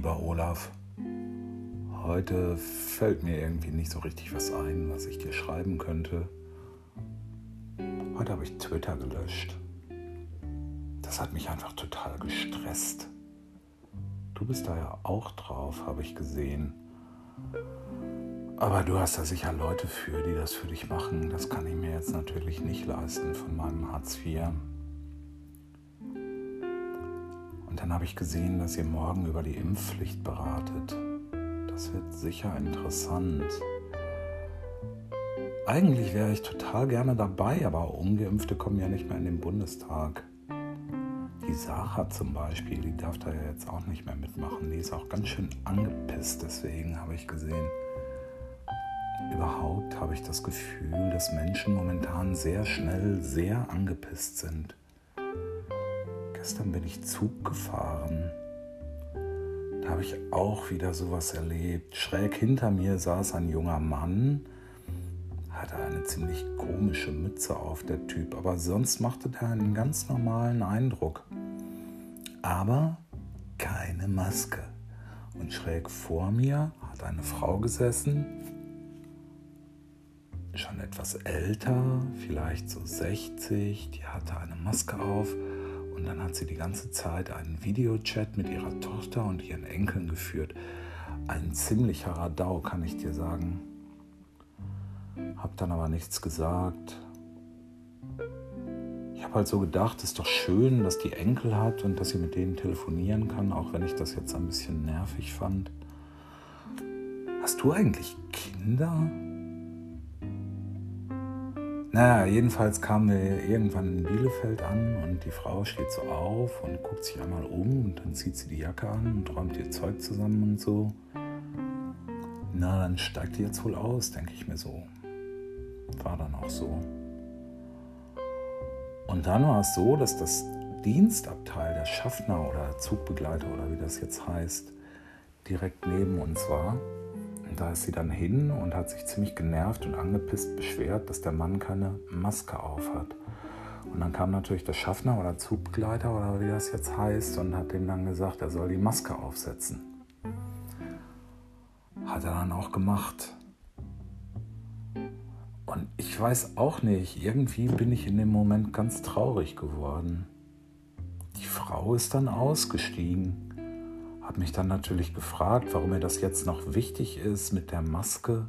Lieber Olaf, heute fällt mir irgendwie nicht so richtig was ein, was ich dir schreiben könnte. Heute habe ich Twitter gelöscht. Das hat mich einfach total gestresst. Du bist da ja auch drauf, habe ich gesehen. Aber du hast da sicher Leute für, die das für dich machen. Das kann ich mir jetzt natürlich nicht leisten von meinem Hartz IV. Dann habe ich gesehen, dass ihr morgen über die Impfpflicht beratet. Das wird sicher interessant. Eigentlich wäre ich total gerne dabei, aber ungeimpfte kommen ja nicht mehr in den Bundestag. Die Sacha zum Beispiel, die darf da ja jetzt auch nicht mehr mitmachen. Die ist auch ganz schön angepisst, deswegen habe ich gesehen. Überhaupt habe ich das Gefühl, dass Menschen momentan sehr schnell sehr angepisst sind. Gestern bin ich Zug gefahren. Da habe ich auch wieder sowas erlebt. Schräg hinter mir saß ein junger Mann, hatte eine ziemlich komische Mütze auf, der Typ, aber sonst machte er einen ganz normalen Eindruck. Aber keine Maske. Und schräg vor mir hat eine Frau gesessen, schon etwas älter, vielleicht so 60, die hatte eine Maske auf und dann hat sie die ganze Zeit einen Videochat mit ihrer Tochter und ihren Enkeln geführt. Ein ziemlicher Radau, kann ich dir sagen. Hab dann aber nichts gesagt. Ich habe halt so gedacht, ist doch schön, dass die Enkel hat und dass sie mit denen telefonieren kann, auch wenn ich das jetzt ein bisschen nervig fand. Hast du eigentlich Kinder? Naja, jedenfalls kamen wir irgendwann in Bielefeld an und die Frau steht so auf und guckt sich einmal um und dann zieht sie die Jacke an und räumt ihr Zeug zusammen und so. Na, dann steigt die jetzt wohl aus, denke ich mir so. War dann auch so. Und dann war es so, dass das Dienstabteil, der Schaffner oder Zugbegleiter oder wie das jetzt heißt, direkt neben uns war. Da ist sie dann hin und hat sich ziemlich genervt und angepisst beschwert, dass der Mann keine Maske auf hat. Und dann kam natürlich der Schaffner oder Zugbegleiter oder wie das jetzt heißt und hat ihm dann gesagt, er soll die Maske aufsetzen. Hat er dann auch gemacht. Und ich weiß auch nicht, irgendwie bin ich in dem Moment ganz traurig geworden. Die Frau ist dann ausgestiegen habe mich dann natürlich gefragt, warum mir das jetzt noch wichtig ist mit der Maske.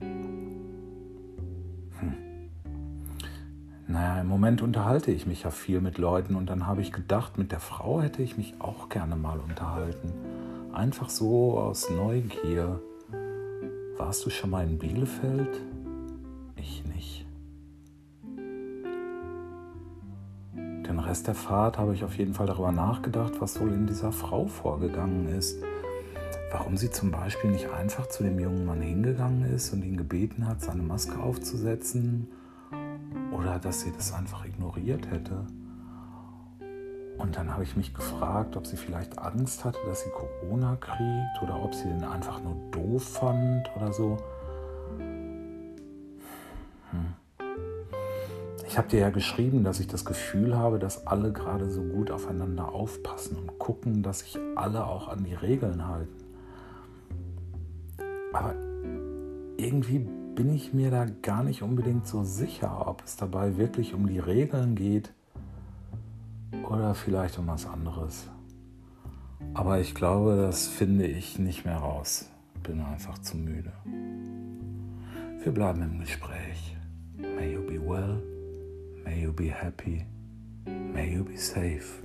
Hm. Naja, im Moment unterhalte ich mich ja viel mit Leuten und dann habe ich gedacht, mit der Frau hätte ich mich auch gerne mal unterhalten. Einfach so aus Neugier. Warst du schon mal in Bielefeld? Ich nicht. Rest der Fahrt habe ich auf jeden Fall darüber nachgedacht, was wohl in dieser Frau vorgegangen ist. Warum sie zum Beispiel nicht einfach zu dem jungen Mann hingegangen ist und ihn gebeten hat, seine Maske aufzusetzen oder dass sie das einfach ignoriert hätte. Und dann habe ich mich gefragt, ob sie vielleicht Angst hatte, dass sie Corona kriegt oder ob sie den einfach nur doof fand oder so. Ich habe dir ja geschrieben, dass ich das Gefühl habe, dass alle gerade so gut aufeinander aufpassen und gucken, dass sich alle auch an die Regeln halten. Aber irgendwie bin ich mir da gar nicht unbedingt so sicher, ob es dabei wirklich um die Regeln geht oder vielleicht um was anderes. Aber ich glaube, das finde ich nicht mehr raus. Bin einfach zu müde. Wir bleiben im Gespräch. May you be well. May you be happy. May you be safe.